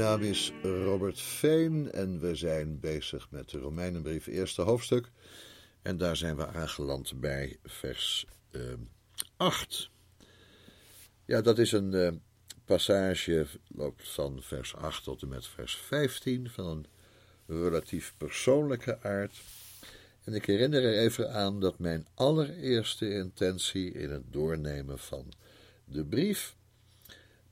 Naam is Robert Veen en we zijn bezig met de Romeinenbrief, eerste hoofdstuk. En daar zijn we aangeland bij vers eh, 8. Ja, dat is een eh, passage, loopt van vers 8 tot en met vers 15, van een relatief persoonlijke aard. En ik herinner er even aan dat mijn allereerste intentie in het doornemen van de brief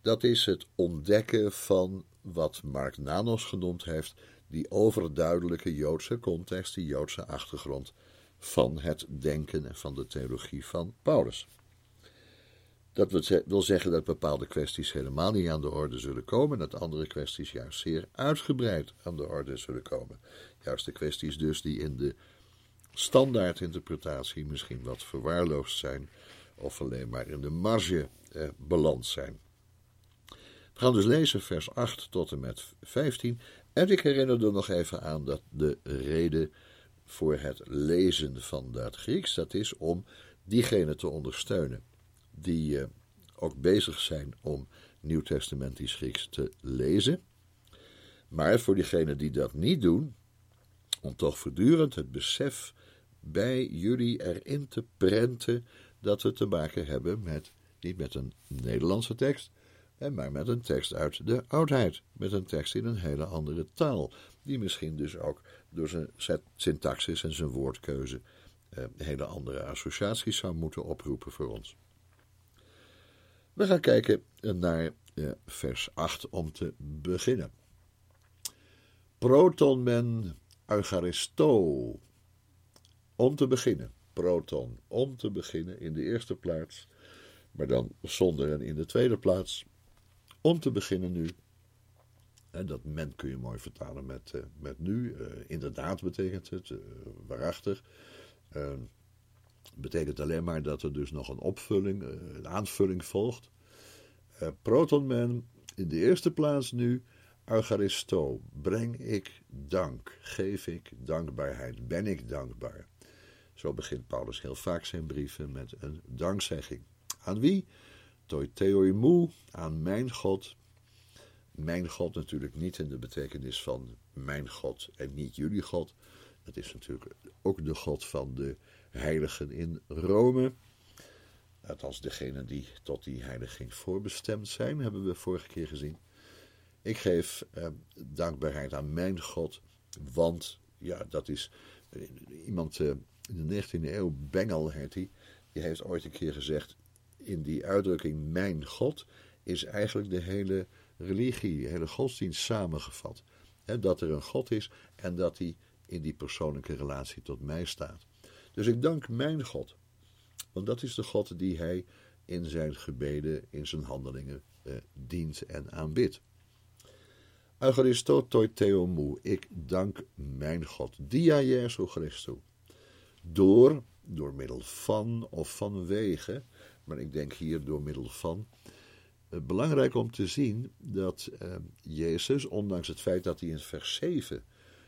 dat is het ontdekken van wat Mark Nanos genoemd heeft, die overduidelijke Joodse context, die Joodse achtergrond van het denken en van de theologie van Paulus. Dat wil zeggen dat bepaalde kwesties helemaal niet aan de orde zullen komen, dat andere kwesties juist zeer uitgebreid aan de orde zullen komen. Juist de kwesties dus die in de standaardinterpretatie misschien wat verwaarloosd zijn, of alleen maar in de marge eh, beland zijn. We gaan dus lezen vers 8 tot en met 15. En ik herinner er nog even aan dat de reden voor het lezen van dat Grieks, dat is om diegenen te ondersteunen die uh, ook bezig zijn om Nieuwtestamentisch Grieks te lezen. Maar voor diegenen die dat niet doen, om toch voortdurend het besef bij jullie erin te prenten dat we te maken hebben met, niet met een Nederlandse tekst, maar met een tekst uit de oudheid, met een tekst in een hele andere taal, die misschien dus ook door zijn syntaxis en zijn woordkeuze eh, hele andere associaties zou moeten oproepen voor ons. We gaan kijken naar eh, vers 8 om te beginnen. Proton men eucharisto. Om te beginnen. Proton. Om te beginnen in de eerste plaats. Maar dan zonder en in de tweede plaats. Om te beginnen nu. En dat men kun je mooi vertalen met, uh, met nu. Uh, inderdaad betekent het. Uh, waarachtig. betekent alleen maar dat er dus nog een opvulling, een aanvulling volgt. protonmen in de eerste plaats nu. Eucharisto, breng ik dank, geef ik dankbaarheid, ben ik dankbaar. Zo begint Paulus heel vaak zijn brieven met een dankzegging. Aan wie? Toi theoimu, aan mijn God. Mijn God natuurlijk niet in de betekenis van mijn God en niet jullie God. Het is natuurlijk ook de God van de heiligen in Rome. Althans, degenen die tot die heiliging voorbestemd zijn, hebben we vorige keer gezien. Ik geef eh, dankbaarheid aan mijn God, want ja, dat is eh, iemand eh, in de 19e eeuw, Bengel heet hij, die heeft ooit een keer gezegd: in die uitdrukking mijn God is eigenlijk de hele religie, de hele godsdienst samengevat. dat er een God is en dat hij in die persoonlijke relatie tot mij staat. Dus ik dank mijn God, want dat is de God die hij in zijn gebeden, in zijn handelingen eh, dient en aanbidt. Eucharistotoi theomu, ik dank mijn God, dia Jesu Christus, door, door middel van of vanwege maar ik denk hier door middel van. Uh, belangrijk om te zien dat uh, Jezus, ondanks het feit dat hij in vers 7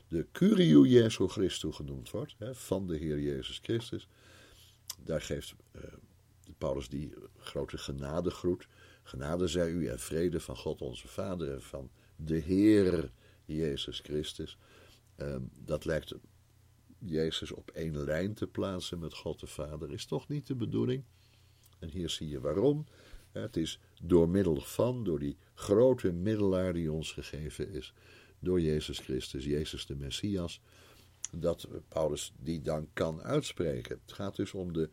de Curiou Jesu Christus genoemd wordt, van de Heer Jezus Christus, daar geeft uh, Paulus die grote genadegroet. Genade zij u en vrede van God onze Vader en van de Heer Jezus Christus. Ehm, dat lijkt Jezus op één lijn te plaatsen met God de Vader, is toch niet de bedoeling. En hier zie je waarom. Het is door middel van, door die grote middelaar die ons gegeven is, door Jezus Christus, Jezus de Messias, dat Paulus die dank kan uitspreken. Het gaat dus om de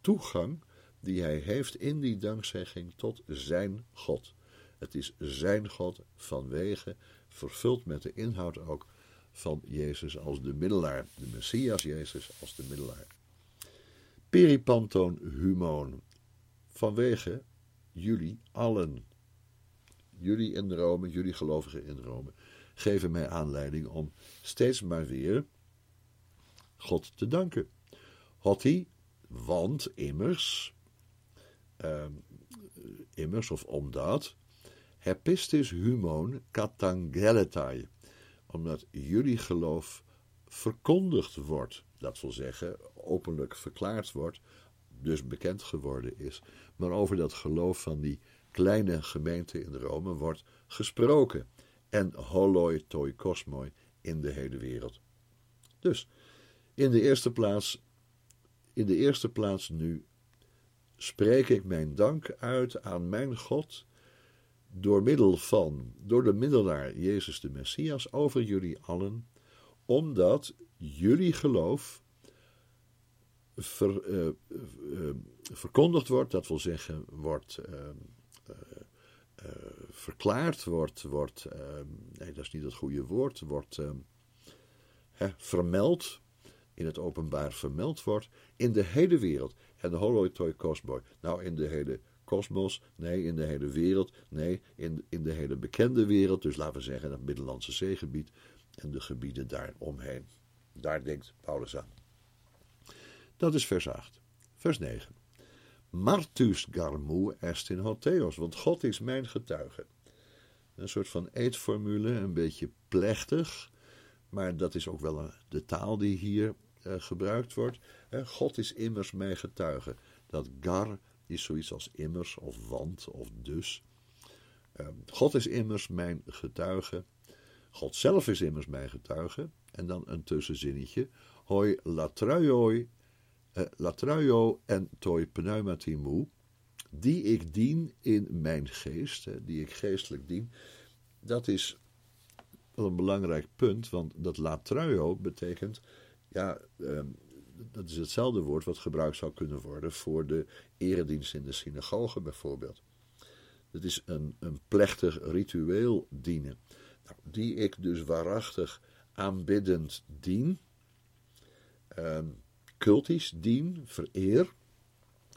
toegang die hij heeft in die dankzegging tot zijn God. Het is zijn God vanwege, vervuld met de inhoud ook, van Jezus als de middelaar. De Messias Jezus als de middelaar. Peripanton humon. Vanwege jullie allen. Jullie in Rome, jullie gelovigen in Rome, geven mij aanleiding om steeds maar weer God te danken. Hotti, want immers, uh, immers of omdat, hepistis humon katangeletai, omdat jullie geloof verkondigd wordt, dat wil zeggen openlijk verklaard wordt, dus bekend geworden is, maar over dat geloof van die kleine gemeente in Rome wordt gesproken. En holoi toi kosmoi in de hele wereld. Dus in de eerste plaats, in de eerste plaats nu spreek ik mijn dank uit aan mijn God door middel van, door de middelaar Jezus de Messias over jullie allen, omdat jullie geloof ver, uh, uh, verkondigd wordt, dat wil zeggen, wordt verklaard, wordt, wordt nee, dat is niet het goede woord, wordt hè, vermeld, in het openbaar vermeld wordt, in de hele wereld. En de holoi kosmos. Nou, in de hele kosmos, nee, in de hele wereld, nee, in, in de hele bekende wereld, dus laten we zeggen het Middellandse zeegebied en de gebieden daaromheen. Daar denkt Paulus aan. Dat is vers 8. Vers 9. Martus garmu est in hotheos, want God is mijn getuige. Een soort van eetformule, een beetje plechtig, maar dat is ook wel de taal die hier uh, gebruikt wordt. God is immers mijn getuige. Dat gar is zoiets als immers of want of dus. Uh, God is immers mijn getuige. God zelf is immers mijn getuige. En dan een tussenzinnetje. Hoi latruioi uh, en toi pneumatimu, die ik dien in mijn geest, die ik geestelijk dien, dat is wel een belangrijk punt, want dat latruio betekent, ja, uh, dat is hetzelfde woord wat gebruikt zou kunnen worden voor de eredienst in de synagoge bijvoorbeeld. Dat is een, een plechtig ritueel dienen, nou, die ik dus waarachtig aanbiddend dien. Uh, cultisch dien, vereer.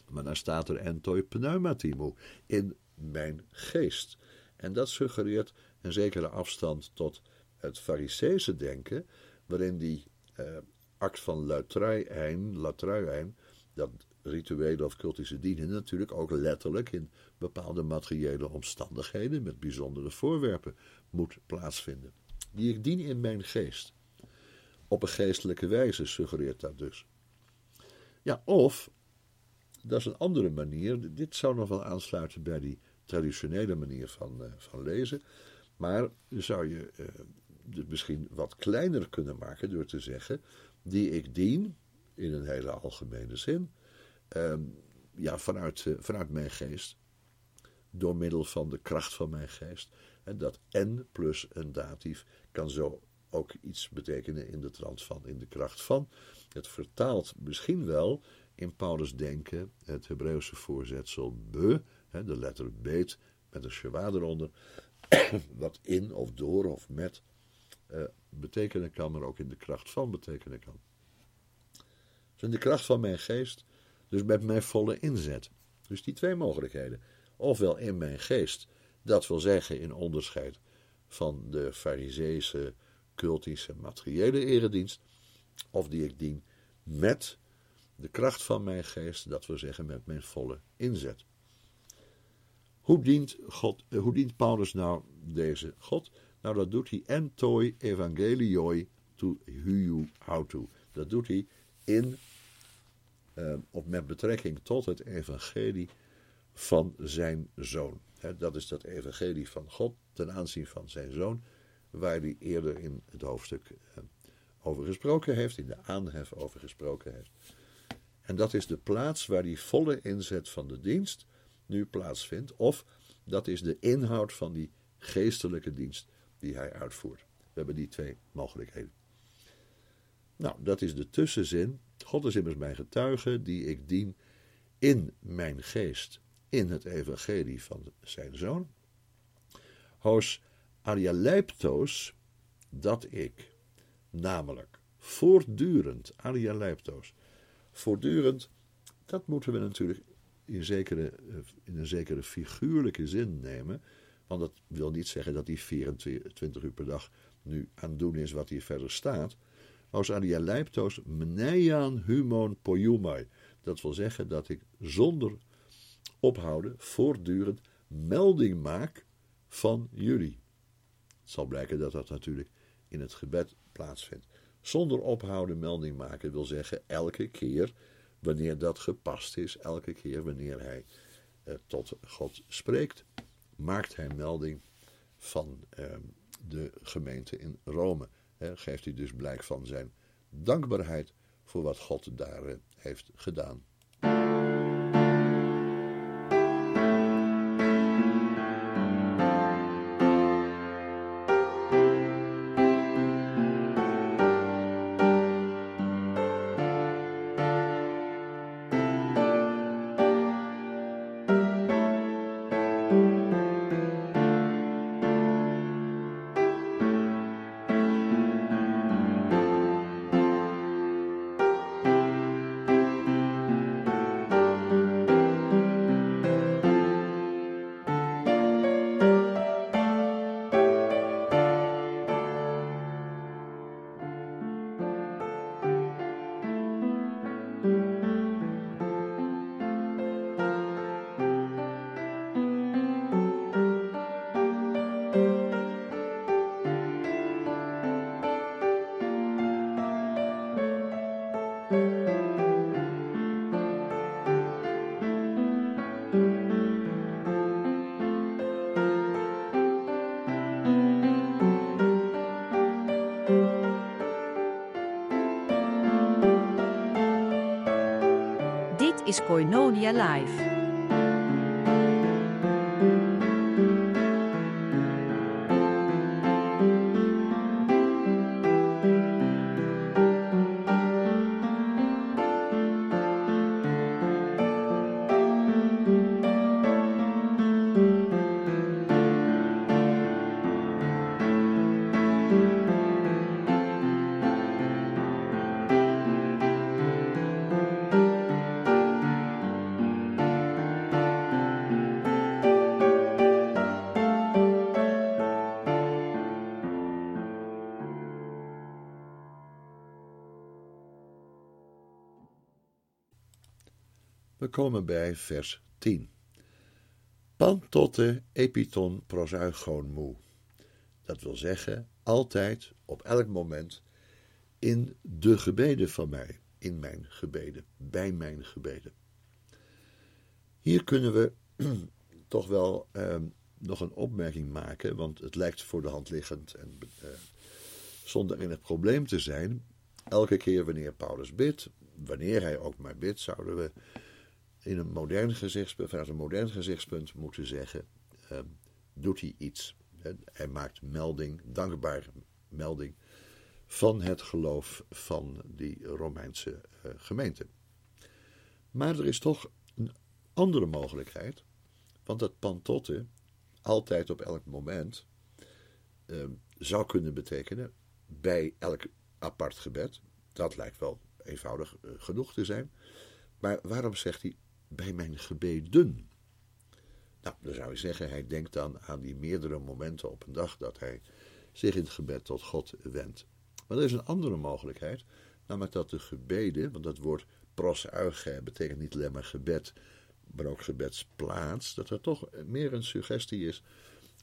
Maar dan staat er entoi pneumatimo, in mijn geest. En dat suggereert een zekere afstand tot het fariseese denken, waarin die eh, act van latruiijn, latruiijn, dat rituele of cultische dienen natuurlijk ook letterlijk in bepaalde materiële omstandigheden met bijzondere voorwerpen moet plaatsvinden. Die ik dien in mijn geest. Op een geestelijke wijze suggereert dat dus. Ja, of, dat is een andere manier, dit zou nog wel aansluiten bij die traditionele manier van, uh, van lezen, maar zou je uh, het misschien wat kleiner kunnen maken door te zeggen, die ik dien, in een hele algemene zin, uh, ja, vanuit, uh, vanuit mijn geest, door middel van de kracht van mijn geest. En dat en plus een datief kan zo ook iets betekenen in de trant van, in de kracht van. Het vertaalt misschien wel in Paulus' denken het Hebreeuwse voorzetsel be, de letter beet met een schwa eronder, wat in of door of met uh, betekenen kan, maar ook in de kracht van betekenen kan. In de kracht van mijn geest, dus met mijn volle inzet. Dus die twee mogelijkheden. Ofwel in mijn geest, dat wil zeggen in onderscheid van de fariseese, cultische, materiële eredienst, of die ik dien met de kracht van mijn geest, dat wil zeggen met mijn volle inzet. Hoe dient, God, eh, hoe dient Paulus nou deze God? Nou, dat doet hij en toi evangelioi to huiu autu. Dat doet hij in, uh, of met betrekking tot het evangelie van zijn zoon. dat is dat evangelie van God ten aanzien van zijn zoon, waar hij eerder in het hoofdstuk eh, over gesproken heeft, in de aanhef over gesproken heeft. En dat is de plaats waar die volle inzet van de dienst nu plaatsvindt, of dat is de inhoud van die geestelijke dienst die hij uitvoert. We hebben die twee mogelijkheden. Nou, dat is de tussenzin. God is immers mijn getuige die ik dien in mijn geest, in het evangelie van zijn zoon. Hos arialeptos, dat ik, namelijk voortdurend, arialeptos, voortdurend, dat moeten we natuurlijk in, zekere, in een zekere figuurlijke zin nemen. Want dat wil niet zeggen dat hij 24 uur per dag nu aan het doen is wat hier verder staat. Als arialeptos meneian humon poiumai. Dat wil zeggen dat ik zonder ophouden voortdurend melding maak van jullie. Het zal blijken dat dat natuurlijk in het gebed plaatsvindt. Zonder ophouden melding maken wil zeggen elke keer wanneer dat gepast is, elke keer wanneer hij eh, tot God spreekt, maakt hij melding van eh, de gemeente in Rome. He, geeft hij dus blijk van zijn dankbaarheid voor wat God daar eh, heeft gedaan. Is Koinonia Live. Komen bij vers 10. Pantotte epiton prosuigon moe. Dat wil zeggen, altijd, op elk moment, in de gebeden van mij, in mijn gebeden, bij mijn gebeden. Hier kunnen we toch wel eh, nog een opmerking maken, want het lijkt voor de hand liggend en eh, zonder het probleem te zijn. Elke keer wanneer Paulus bidt, wanneer hij ook maar bidt, zouden we in een modern gezichtspunt, vanuit een modern gezichtspunt moeten zeggen, uh, doet hij iets. Hij maakt melding, dankbaar melding van het geloof van die Romeinse uh, gemeente. Maar er is toch een andere mogelijkheid, want dat pantotte altijd op elk moment uh, zou kunnen betekenen bij elk apart gebed. Dat lijkt wel eenvoudig uh, genoeg te zijn. Maar waarom zegt hij bij mijn gebeden? Nou, dan zou je zeggen, hij denkt dan aan die meerdere momenten op een dag dat hij zich in het gebed tot God wendt. Maar er is een andere mogelijkheid, namelijk dat de gebeden, want dat woord prosuige betekent niet alleen maar gebed, maar ook gebedsplaats, dat er toch meer een suggestie is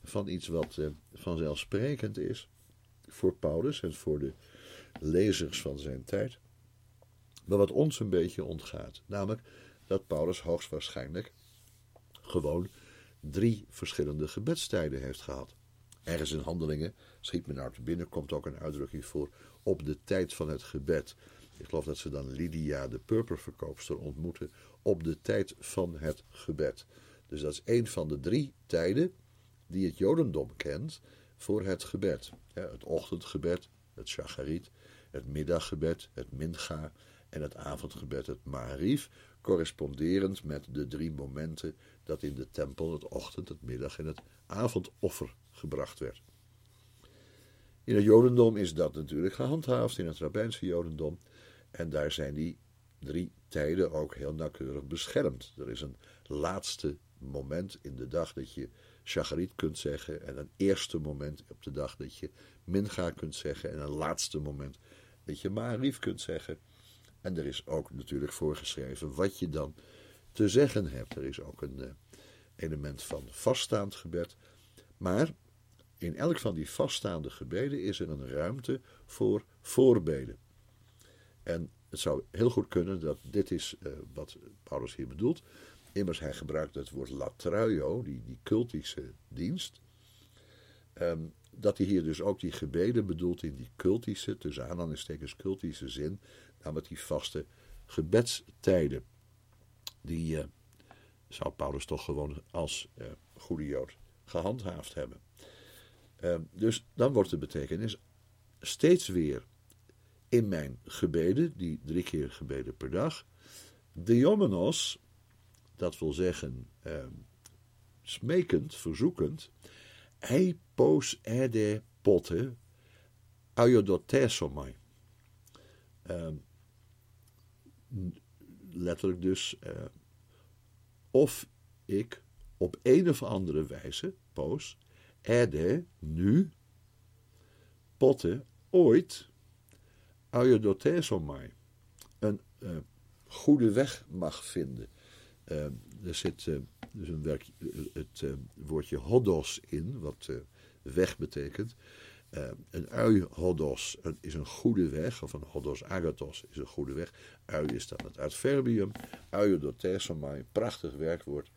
van iets wat uh, vanzelfsprekend is voor Paulus en voor de lezers van zijn tijd, maar wat ons een beetje ontgaat. Namelijk dat Paulus hoogstwaarschijnlijk gewoon drie verschillende gebedstijden heeft gehad. Ergens in handelingen, schiet me nou binnen, komt ook een uitdrukking voor op de tijd van het gebed. Ik geloof dat ze dan Lydia, de purperverkoopster, ontmoeten op de tijd van het gebed. Dus dat is een van de drie tijden die het Jodendom kent voor het gebed. het ochtendgebed, het shacharit, het middaggebed, het mincha en het avondgebed, het marief, corresponderend met de drie momenten dat in de tempel het ochtend, het middag en het avondoffer gebracht werd. In het Jodendom is dat natuurlijk gehandhaafd, in het Rabbijnse Jodendom. En daar zijn die drie tijden ook heel nauwkeurig beschermd. Er is een laatste moment in de dag dat je Shacharit kunt zeggen. En een eerste moment op de dag dat je Mincha kunt zeggen. En een laatste moment dat je Marief kunt zeggen. En er is ook natuurlijk voorgeschreven wat je dan te zeggen hebt. Er is ook een uh, element van vaststaand gebed. Maar in elk van die vaststaande gebeden is er een ruimte voor voorbeden. En het zou heel goed kunnen dat dit is uh, wat Paulus hier bedoelt. Immers, hij gebruikt het woord latruio, die, die cultische dienst. Um, dat hij hier dus ook die gebeden bedoelt in die cultische, tussen aanhalingstekens cultische zin, namelijk die vaste gebedstijden. Die uh, zou Paulus toch gewoon als uh, goede Jood gehandhaafd hebben. Uh, dus dan wordt de betekenis steeds weer in mijn gebeden, die drie keer gebeden per dag, diomenos, dat wil zeggen smekend, verzoekend, ei pos ede potte aiodotesomai. Uh, letterlijk dus, uh, of ik op een of andere wijze, poos, ede, nu, potte, ooit, aiodotesomai, een uh, goede weg mag vinden. Uh, er zit dus een werk, het woordje hodos in, wat weg betekent. Een ui hodos is een goede weg, of een hodos agathos is een goede weg. Ui is dan het adverbium. Aiodotesomai, prachtig werkwoord.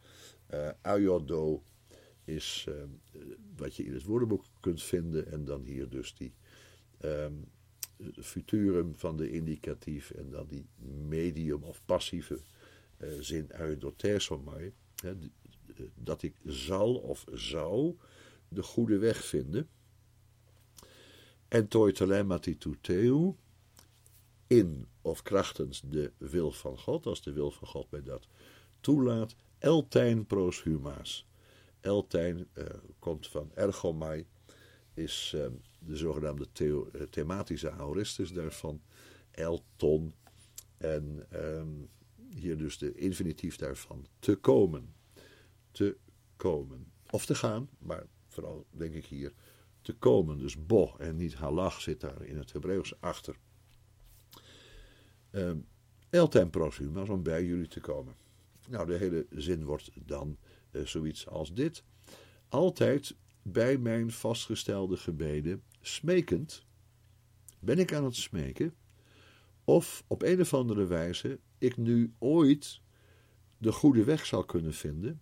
Uh, is wat je in het woordenboek kunt vinden. En dan hier dus die um, futurum van de indicatief en dan die medium of passieve uh, zin uit dotersomai, dat ik zal of zou de goede weg vinden. En toitelemmatituteu, in of krachtens de wil van God, als de wil van God mij dat toelaat, eltijn proshuma's. Eltijn uh, komt van ergomai, is uh, de zogenaamde uh, thematische aoristus daarvan, elton, en um, hier dus de infinitief daarvan, te komen. Te komen. Of te gaan, maar vooral denk ik hier te komen. Dus bo en niet halach zit daar in het Hebreeuws achter. Um, El om bij jullie te komen. Nou, de hele zin wordt dan uh, zoiets als dit. Altijd bij mijn vastgestelde gebeden smekend. Ben ik aan het smeken? Of op een of andere wijze ik nu ooit de goede weg zal kunnen vinden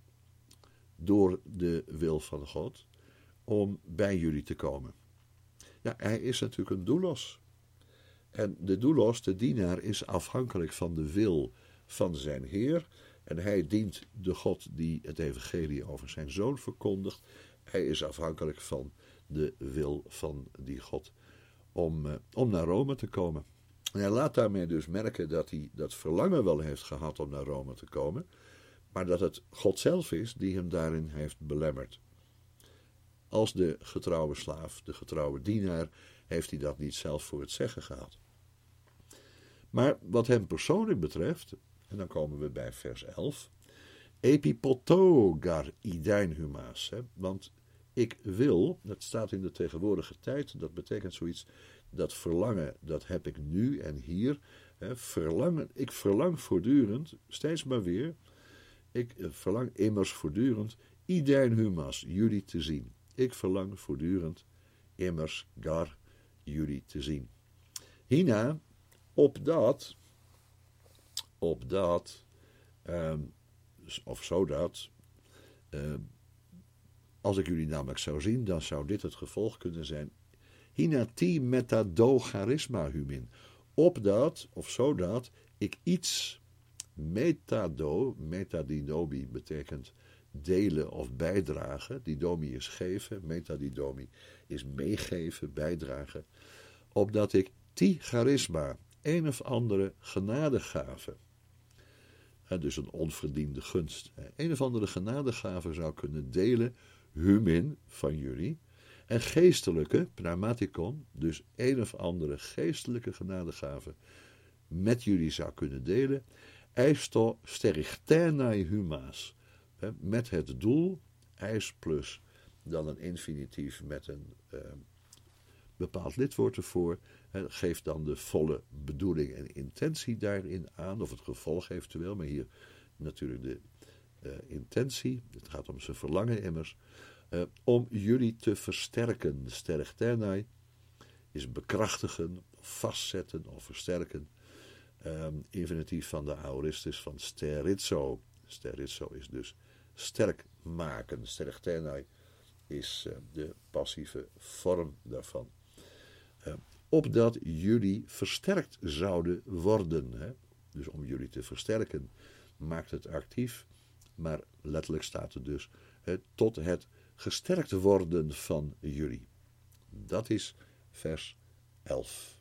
door de wil van God om bij jullie te komen. Ja, hij is natuurlijk een doelos. En de doelos, de dienaar, is afhankelijk van de wil van zijn Heer. En hij dient de God die het evangelie over zijn zoon verkondigt. Hij is afhankelijk van de wil van die God om, uh, om naar Rome te komen. En hij laat daarmee dus merken dat hij dat verlangen wel heeft gehad om naar Rome te komen, maar dat het God zelf is die hem daarin heeft belemmerd. Als de getrouwe slaaf, de getrouwe dienaar, heeft hij dat niet zelf voor het zeggen gehad. Maar wat hem persoonlijk betreft, en dan komen we bij vers 11, epipotogar idain humaas, want ik wil, dat staat in de tegenwoordige tijd, dat betekent zoiets, dat verlangen, dat heb ik nu en hier. Hè, verlangen, ik verlang voortdurend, steeds maar weer, ik eh, verlang immers voortdurend, iedereen humas, jullie te zien. Ik verlang voortdurend, immers gar, jullie te zien. Hierna, op dat, op dat, um, of zodat, uh, Als ik jullie namelijk zou zien, dan zou dit het gevolg kunnen zijn. Hinati metado charisma humin. Opdat, of zodat, ik iets metado, metadinomi betekent delen of bijdragen. Didomi is geven, metadidomi is meegeven, bijdragen. Opdat ik die charisma, een of andere genadegave, dus een onverdiende gunst, een of andere genadegave zou kunnen delen, humin van jullie, en geestelijke, pneumaticon, dus een of andere geestelijke genadegave, met jullie zou kunnen delen, eisto sterichtenae huma's, met het doel, eis plus dan een infinitief met een uh, bepaald lidwoord ervoor, geeft dan de volle bedoeling en intentie daarin aan, of het gevolg eventueel, maar hier natuurlijk de uh, intentie, het gaat om zijn verlangen immers, uh, om jullie te versterken. Sterktenai is bekrachtigen, vastzetten of versterken. Um, infinitief van de aoristus van sterizzo. Sterizzo is dus sterk maken. Sterktenai is uh, de passieve vorm daarvan. Uh, opdat jullie versterkt zouden worden. Dus om jullie te versterken maakt het actief, maar letterlijk staat er dus tot het gesterkt worden van jullie. Dat is vers 11.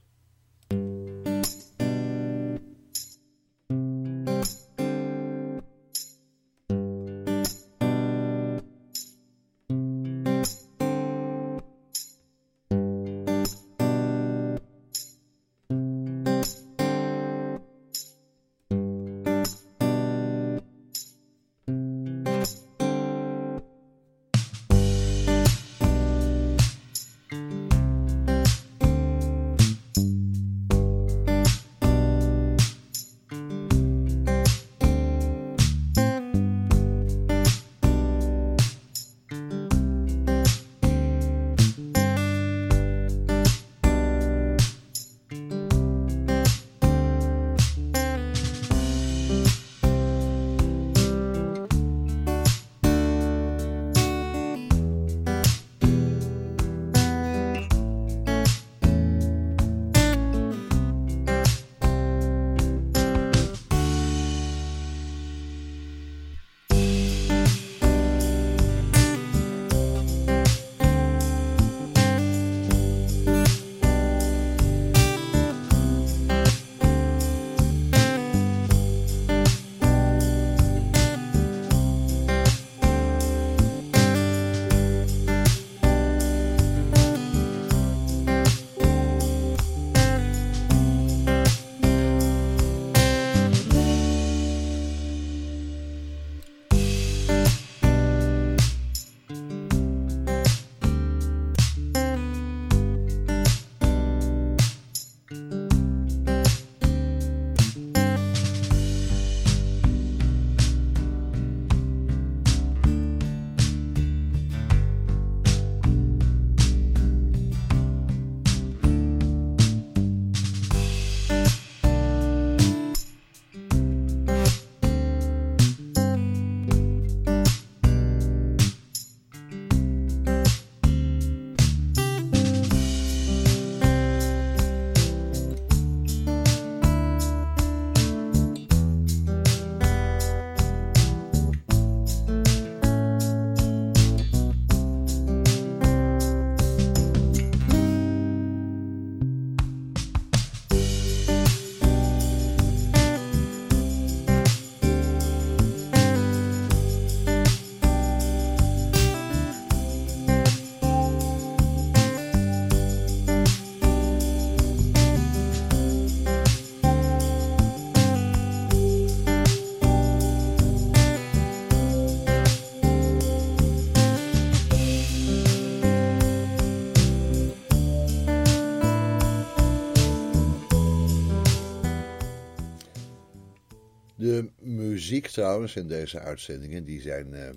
De muziek trouwens in deze uitzendingen, die zijn uh,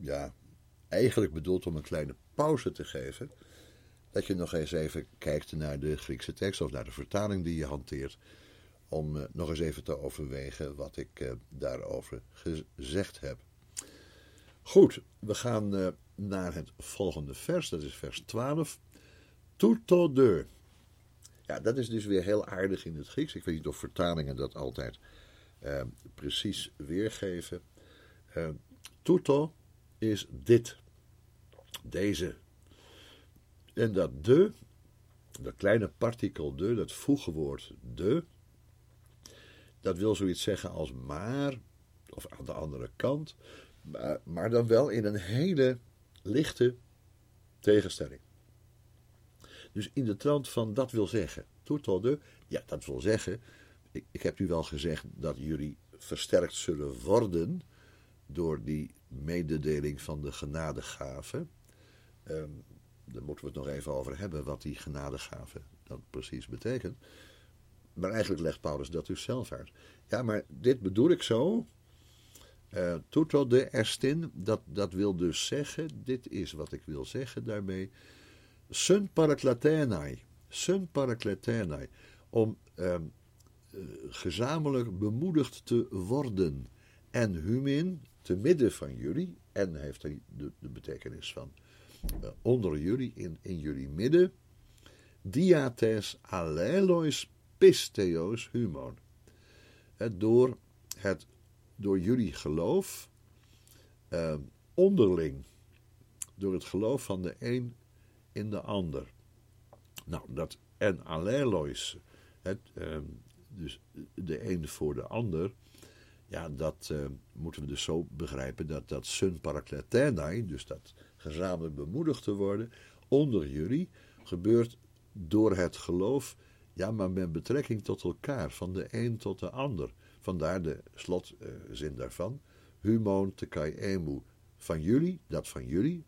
ja, eigenlijk bedoeld om een kleine pauze te geven. Dat je nog eens even kijkt naar de Griekse tekst of naar de vertaling die je hanteert. Om uh, nog eens even te overwegen wat ik uh, daarover gezegd heb. Goed, we gaan naar het volgende vers, dat is vers 12. Tuto de. Ja, dat is dus weer heel aardig in het Grieks. Ik weet niet of vertalingen dat altijd uh, precies weergeven. Tuto is dit, deze. En dat de, dat kleine partikel de, dat voegwoord de, dat wil zoiets zeggen als maar, of aan de andere kant, maar, maar dan wel in een hele lichte tegenstelling. Dus in de trant van dat wil zeggen, toetelde, ja, dat wil zeggen, ik, heb u wel gezegd dat jullie versterkt zullen worden door die mededeling van de genadegave. Um, daar moeten we het nog even over hebben, wat die genadegave dan precies betekent. Maar eigenlijk legt Paulus dat dus zelf uit. Ja, maar dit bedoel ik zo. Uh, de erstin, dat, dat wil dus zeggen, dit is wat ik wil zeggen daarmee. Sun paraklatenai, sun paraklatenai, om uh, gezamenlijk bemoedigd te worden. En humin, te midden van jullie, en heeft de, de betekenis van uh, onder jullie, in, in jullie midden, diates alelois pisteos humon. door, het, door jullie geloof, uh, onderling, door het geloof van de een in de ander. Nou, dat en allelois, het, uh, dus de een voor de ander, ja, dat uh, moeten we dus zo begrijpen dat dat sun parakletenai, dus dat gezamenlijk bemoedigd te worden, onder jullie, gebeurt door het geloof ja, maar met betrekking tot elkaar, van de een tot de ander. Vandaar de slotzin daarvan. Humon te kai emu. Van jullie, dat van jullie.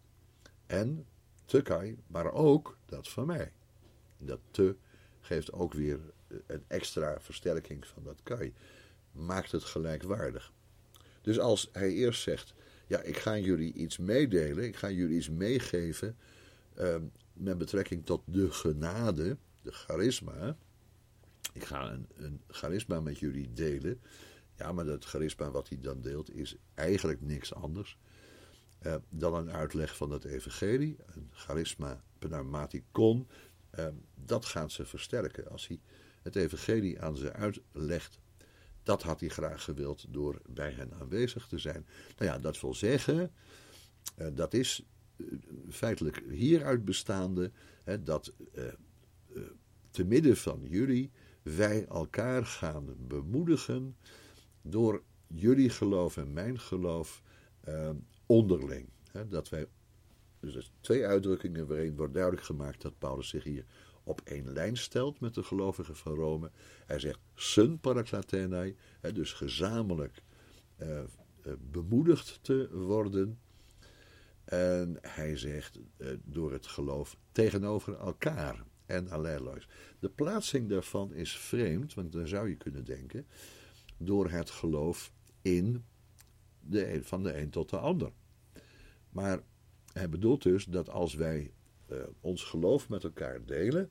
En te kai, maar ook dat van mij. Dat te geeft ook weer een extra versterking van dat kai. Maakt het gelijkwaardig. Dus als hij eerst zegt: Ja, ik ga jullie iets meedelen, ik ga jullie iets meegeven. Uh, met betrekking tot de genade de charisma. Ik ga een, een charisma met jullie delen. Ja, maar dat charisma wat hij dan deelt is eigenlijk niks anders uh, dan een uitleg van het evangelie. Een charisma pneumaticon. Uh, dat gaat ze versterken als hij het evangelie aan ze uitlegt. Dat had hij graag gewild door bij hen aanwezig te zijn. Nou ja, dat wil zeggen, uh, dat is feitelijk hieruit bestaande, dat eh, te midden van jullie wij elkaar gaan bemoedigen door jullie geloof en mijn geloof eh, onderling. dat wij, dus er twee uitdrukkingen waarin wordt duidelijk gemaakt dat Paulus zich hier op één lijn stelt met de gelovigen van Rome. Hij zegt sun paraklatenai, dus gezamenlijk uh, bemoedigd te worden. En hij zegt door het geloof tegenover elkaar en allelois. De plaatsing daarvan is vreemd, want dan zou je kunnen denken, door het geloof in de van de een tot de ander. Maar hij bedoelt dus dat als wij ons geloof met elkaar delen,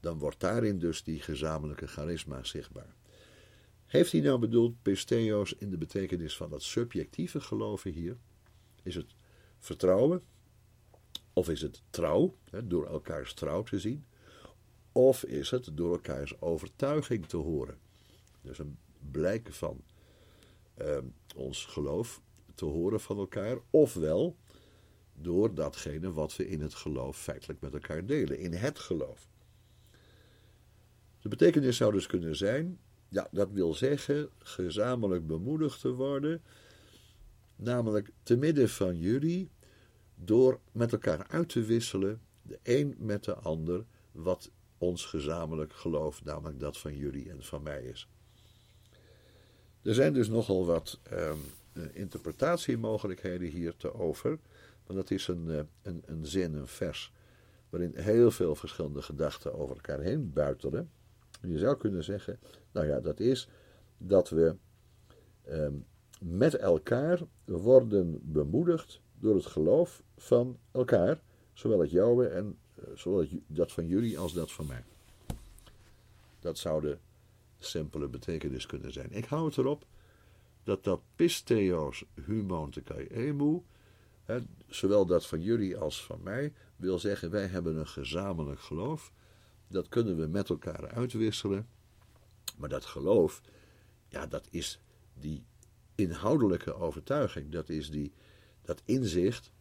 dan wordt daarin dus die gezamenlijke charisma zichtbaar. Heeft hij nou bedoeld pisteos in de betekenis van dat subjectieve geloven hier? Is het vertrouwen of is het trouw, door elkaars trouw te zien? Of is het door elkaars overtuiging te horen? Dus een blijk van uh, ons geloof te horen van elkaar, ofwel door datgene wat we in het geloof feitelijk met elkaar delen, in het geloof. De betekenis zou dus kunnen zijn, ja, dat wil zeggen gezamenlijk bemoedigd te worden, namelijk te midden van jullie door met elkaar uit te wisselen, de een met de ander, wat ons gezamenlijk geloof, namelijk dat van jullie en van mij is. Er zijn dus nogal wat um, interpretatiemogelijkheden hier te over, want dat is een, uh, een, een zin, een vers, waarin heel veel verschillende gedachten over elkaar heen buitelen. Je zou kunnen zeggen, nou ja, dat is dat we um, met elkaar worden bemoedigd door het geloof van elkaar, zowel het jouwe en uh, zowel dat van jullie als dat van mij. Dat zou de simpele betekenis kunnen zijn. Ik hou het erop dat dat pisteos humonte emu, zowel dat van jullie als van mij, wil zeggen wij hebben een gezamenlijk geloof. Dat kunnen we met elkaar uitwisselen. Maar dat geloof, ja, dat is die inhoudelijke overtuiging. Dat is die, dat inzicht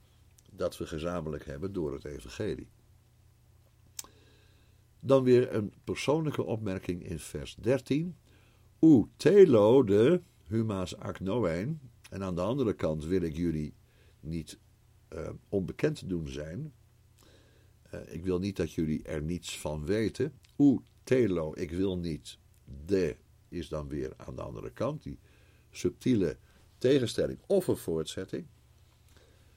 dat we gezamenlijk hebben door het evangelie. Dan weer een persoonlijke opmerking in vers 13. U telo de huma's aknoen. En aan de andere kant wil ik jullie niet uh, onbekend doen zijn. Uh, ik wil niet dat jullie er niets van weten. U telo, ik wil niet. De is dan weer aan de andere kant. Die subtiele tegenstelling of een voortzetting.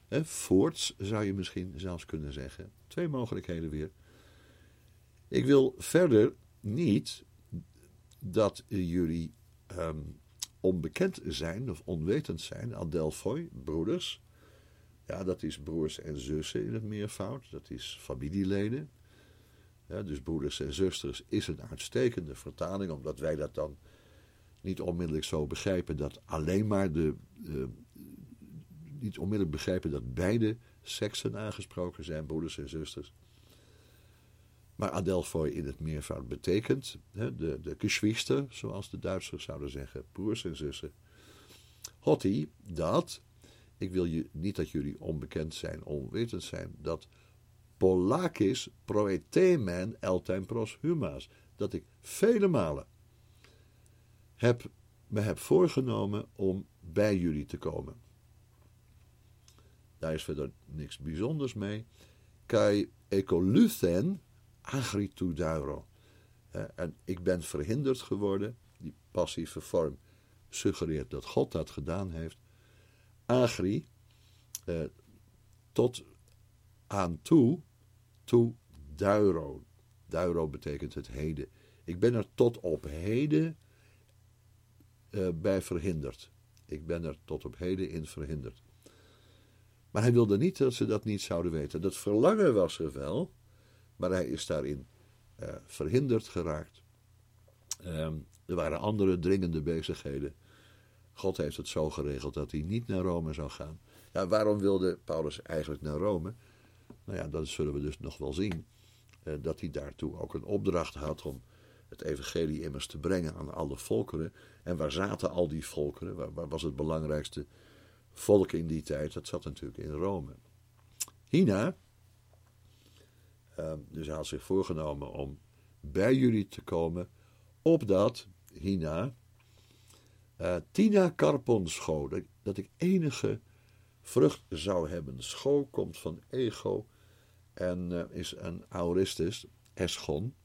En voorts zou je misschien zelfs kunnen zeggen. Twee mogelijkheden weer. Ik wil verder niet dat jullie um, onbekend zijn of onwetend zijn. Adelphoi, broeders. Ja, dat is broers en zussen in het meervoud. Dat is familieleden. Dus broeders en zusters is een uitstekende vertaling, omdat wij dat dan niet onmiddellijk zo begrijpen dat alleen maar de. Niet onmiddellijk begrijpen dat beide seksen aangesproken zijn, broeders en zusters. Maar Adelphoi in het meervoud betekent hè, de, de geschwister, zoals de Duitsers zouden zeggen, broers en zussen. Hotti, dat, ik wil je niet dat jullie onbekend zijn, onwetend zijn, dat Polakis proetemen eltem pros huma's. Dat ik vele malen heb, me heb voorgenomen om bij jullie te komen. Daar is verder niks bijzonders mee. Kai ecoluthen agritu duiro. En ik ben verhinderd geworden. Die passieve vorm suggereert dat God dat gedaan heeft. Agri, eh, tot aan toe, toe duiro. Duiro betekent het heden. Ik ben er tot op heden uh, bij verhinderd. Ik ben er tot op heden in verhinderd. Maar hij wilde niet dat ze dat niet zouden weten. Dat verlangen was er wel, maar hij is daarin uh, verhinderd geraakt. Um, er waren andere dringende bezigheden. God heeft het zo geregeld dat hij niet naar Rome zou gaan. Ja, waarom wilde Paulus eigenlijk naar Rome? Nou ja, dat zullen we dus nog wel zien. Uh, dat hij daartoe ook een opdracht had om het evangelie immers te brengen aan alle volkeren. En waar zaten al die volkeren? Waar, waar was het belangrijkste volk in die tijd? Dat zat natuurlijk in Rome. Hina, uh, dus hij had zich voorgenomen om bij jullie te komen, opdat Hina, uh, Tina Carpon scho, dat, ik enige vrucht zou hebben. Scho komt van ego en uh, is een auristus, eschon.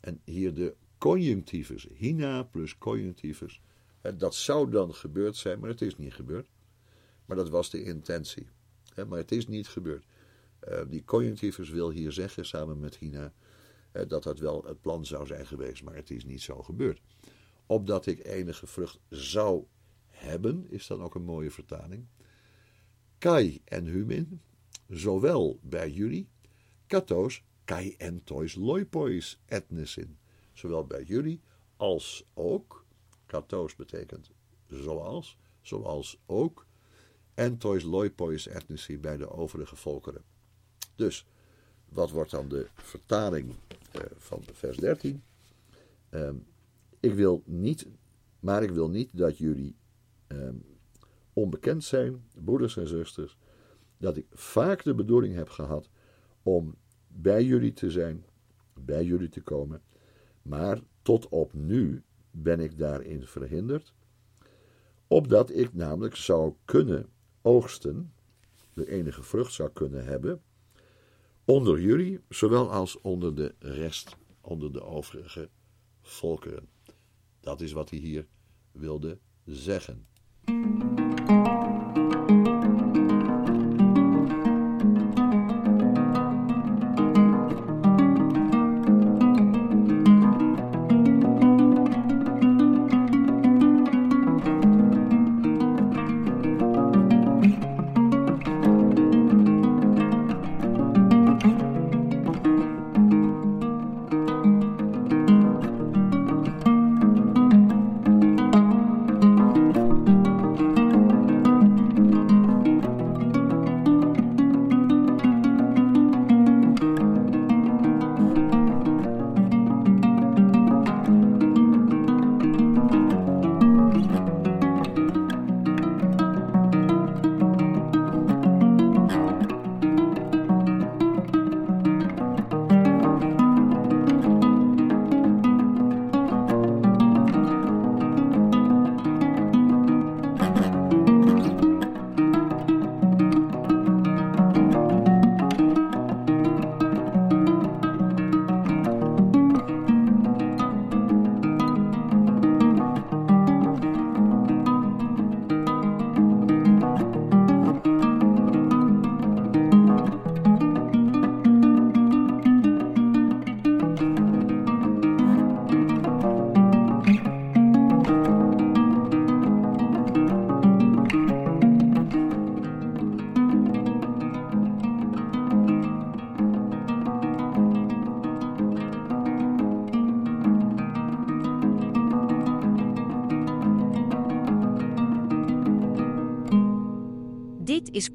En hier de conjunctivus, hina plus conjunctivus. Dat zou dan gebeurd zijn, maar het is niet gebeurd. Maar dat was de intentie. Maar het is niet gebeurd. Eh, die conjunctivus wil hier zeggen, samen met hina, dat dat wel het plan zou zijn geweest, maar het is niet zo gebeurd. Opdat ik enige vrucht zou hebben, is dan ook een mooie vertaling. Kai en humin, zowel bij jullie, katos kai en tois loipois etnisin. Zowel bij jullie als ook, katos betekent zoals, zoals ook, en tois loipois etnici bij de overige volkeren. Dus, wat wordt dan de vertaling uh, van vers 13? Uh, ehm, ik wil niet, maar ik wil niet dat jullie uh, onbekend zijn, broeders en zusters, dat ik vaak de bedoeling heb gehad om bij jullie te zijn, bij jullie te komen. Maar tot op nu ben ik daarin verhinderd, opdat ik namelijk zou kunnen oogsten, de enige vrucht zou kunnen hebben, onder jullie, zowel als onder de rest, onder de overige volkeren. Dat is wat hij hier wilde zeggen.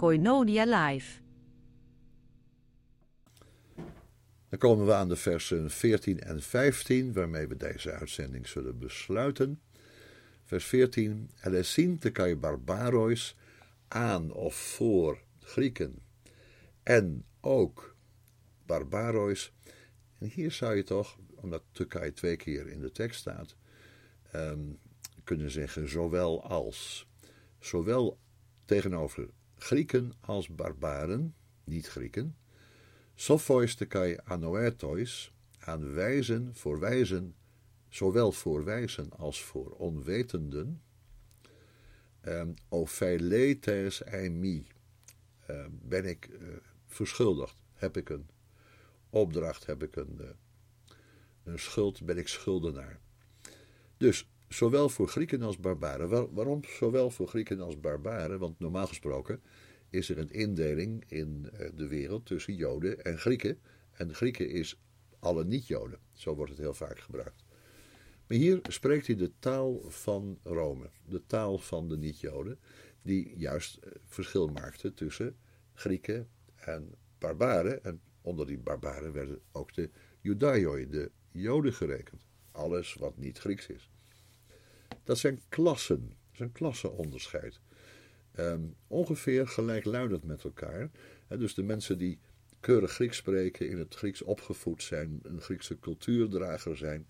Koinonia Live. Dan komen we aan de versen 14 en 15, waarmee we deze uitzending zullen besluiten. Vers 14. te kai barbarois aan of voor Grieken en ook barbarois. En hier zou je toch, omdat Turkije twee keer in de tekst staat, ehm, kunnen zeggen zowel als. Zowel tegenover Grieken als barbaren, niet Grieken. Sophois te kai anoetois, aan wijzen voor wijzen, zowel voor wijzen als voor onwetenden. Um, o feiletes eimi, uh, ben ik uh, verschuldigd, heb ik een opdracht, heb ik een, uh, een schuld, ben ik schuldenaar. Dus zowel voor Grieken als barbaren. Waar, waarom zowel voor Grieken als barbaren? Want normaal gesproken is er een indeling in eh, de wereld tussen Joden en Grieken. En Grieken is alle niet-Joden. Zo wordt het heel vaak gebruikt. Maar hier spreekt hij de taal van Rome, de taal van de niet-Joden, die juist eh, verschil maakte tussen Grieken en barbaren. En onder die barbaren werden ook de Judaioi, de Joden gerekend. Alles wat niet Grieks is. Dat zijn klassen, dat is een klassenonderscheid. Um, ongeveer gelijkluidend met elkaar. dus de mensen die keurig Grieks spreken, in het Grieks opgevoed zijn, een Griekse cultuurdrager zijn,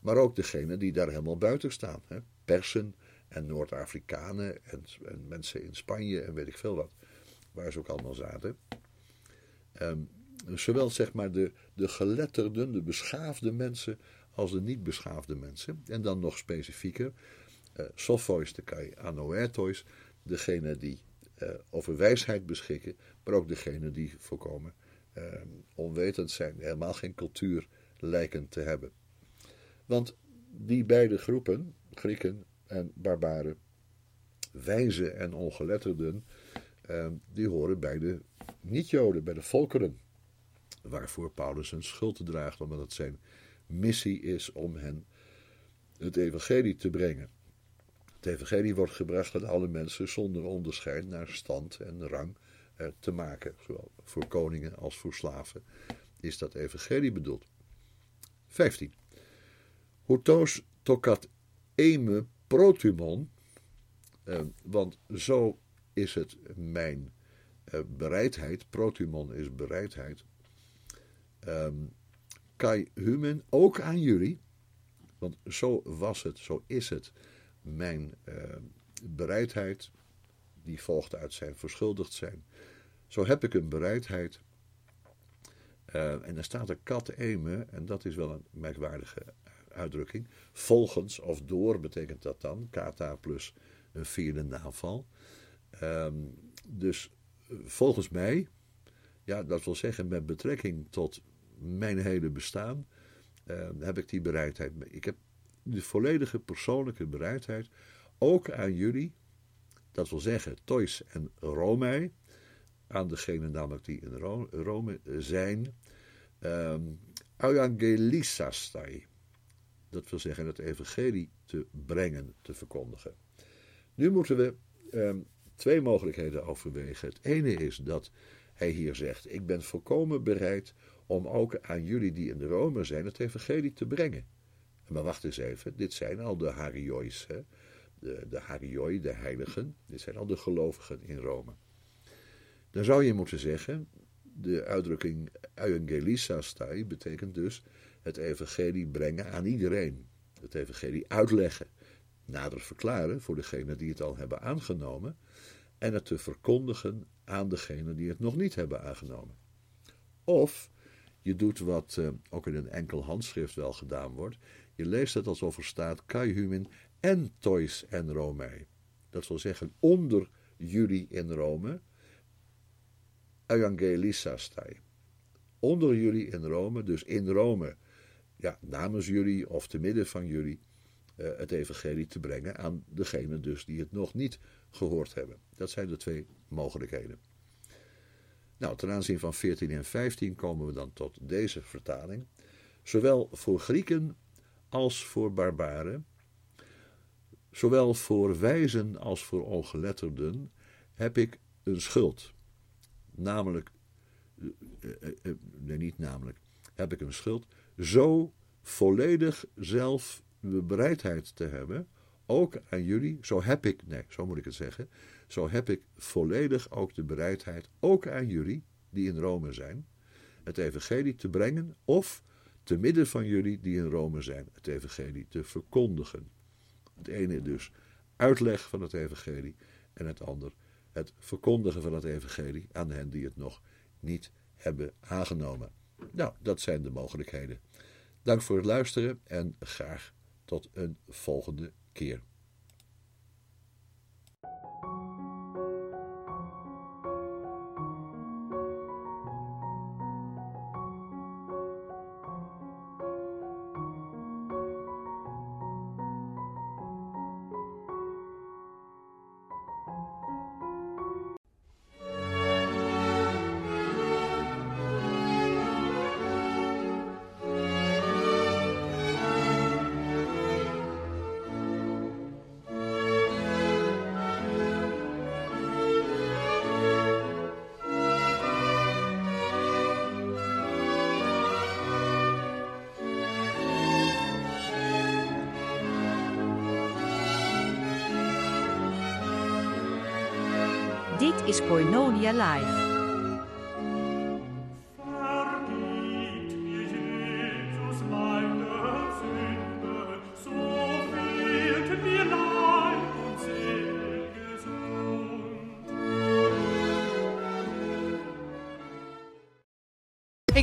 maar ook degenen die daar helemaal buiten staan. Persen en Noord-Afrikanen en, en, mensen in Spanje en weet ik veel wat, waar ze ook allemaal zaten. Um, zowel zeg maar de, de geletterden, de beschaafde mensen, als de niet beschaafde mensen. En dan nog specifieker, uh, sophois de kai anoetois, degene die uh, over wijsheid beschikken, maar ook degene die voorkomen uh, onwetend zijn, helemaal geen cultuur lijken te hebben. Want die beide groepen, Grieken en barbaren, wijzen en ongeletterden, die horen bij de niet-Joden, bij de volkeren. Waarvoor Paulus een schuld draagt, omdat het zijn missie is om hen het evangelie te brengen. Het evangelie wordt gebracht aan alle mensen zonder onderscheid naar stand en rang te maken. Zowel voor koningen als voor slaven is dat evangelie bedoeld. 15. Houtos tokat eme protumon, eh, want zo is het mijn eh, bereidheid, protumon is bereidheid, eh, kai humen ook aan jullie, want zo was het, zo is het mijn uh, bereidheid, die volgt uit zijn verschuldigd zijn. Zo heb ik een bereidheid. Uh, en dan staat er kat eme, en dat is wel een merkwaardige uitdrukking. Volgens of door betekent dat dan, kata plus een vierde naval. Um, dus volgens mij, ja, dat wil zeggen met betrekking tot mijn hele bestaan, uh, heb ik die bereidheid. Ik heb de volledige persoonlijke bereidheid, ook aan jullie, dat wil zeggen Toys en Romei, aan degenen namelijk die in Rome zijn, um, euangelisastai. Dat wil zeggen het evangelie te brengen, te verkondigen. Nu moeten we um, twee mogelijkheden overwegen. Het ene is dat hij hier zegt: Ik ben volkomen bereid om ook aan jullie die in Rome zijn het evangelie te brengen. Maar wacht eens even, dit zijn al de Hariois, hè? De, de de heiligen, dit zijn al de gelovigen in Rome. Dan zou je moeten zeggen, de uitdrukking euangelisastai betekent dus het evangelie brengen aan iedereen. Het evangelie uitleggen, nader verklaren voor degenen die het al hebben aangenomen en het te verkondigen aan degenen die het nog niet hebben aangenomen. Of je doet wat uh, ook in een enkel handschrift wel gedaan wordt. Je leest het alsof er staat Kaihumin en Tois en Romei. Dat wil zeggen onder jullie in Rome. Evangelisastai. Onder jullie in Rome, dus in Rome, ja, namens jullie of te midden van jullie, uh, het evangelie te brengen aan degenen dus die het nog niet gehoord hebben. Dat zijn de twee mogelijkheden. Nou, ten aanzien van 14 en 15 komen we dan tot deze vertaling. Zowel voor Grieken als voor barbaren, zowel voor wijzen als voor ongeletterden, heb ik een schuld. Namelijk, eh, eh, eh, nee niet namelijk, heb ik een schuld zo volledig zelf de bereidheid te hebben, ook aan jullie, zo heb ik, nee, zo moet ik het zeggen, zo heb ik volledig ook de bereidheid, ook aan jullie, die in Rome zijn, het evangelie te brengen of te midden van jullie die in Rome zijn, het evangelie te verkondigen. Het ene dus uitleg van het evangelie en het ander het verkondigen van het evangelie aan hen die het nog niet hebben aangenomen. Nou, dat zijn de mogelijkheden. Dank voor het luisteren en graag tot een volgende keer. Dit is Koinonia Live. Vergib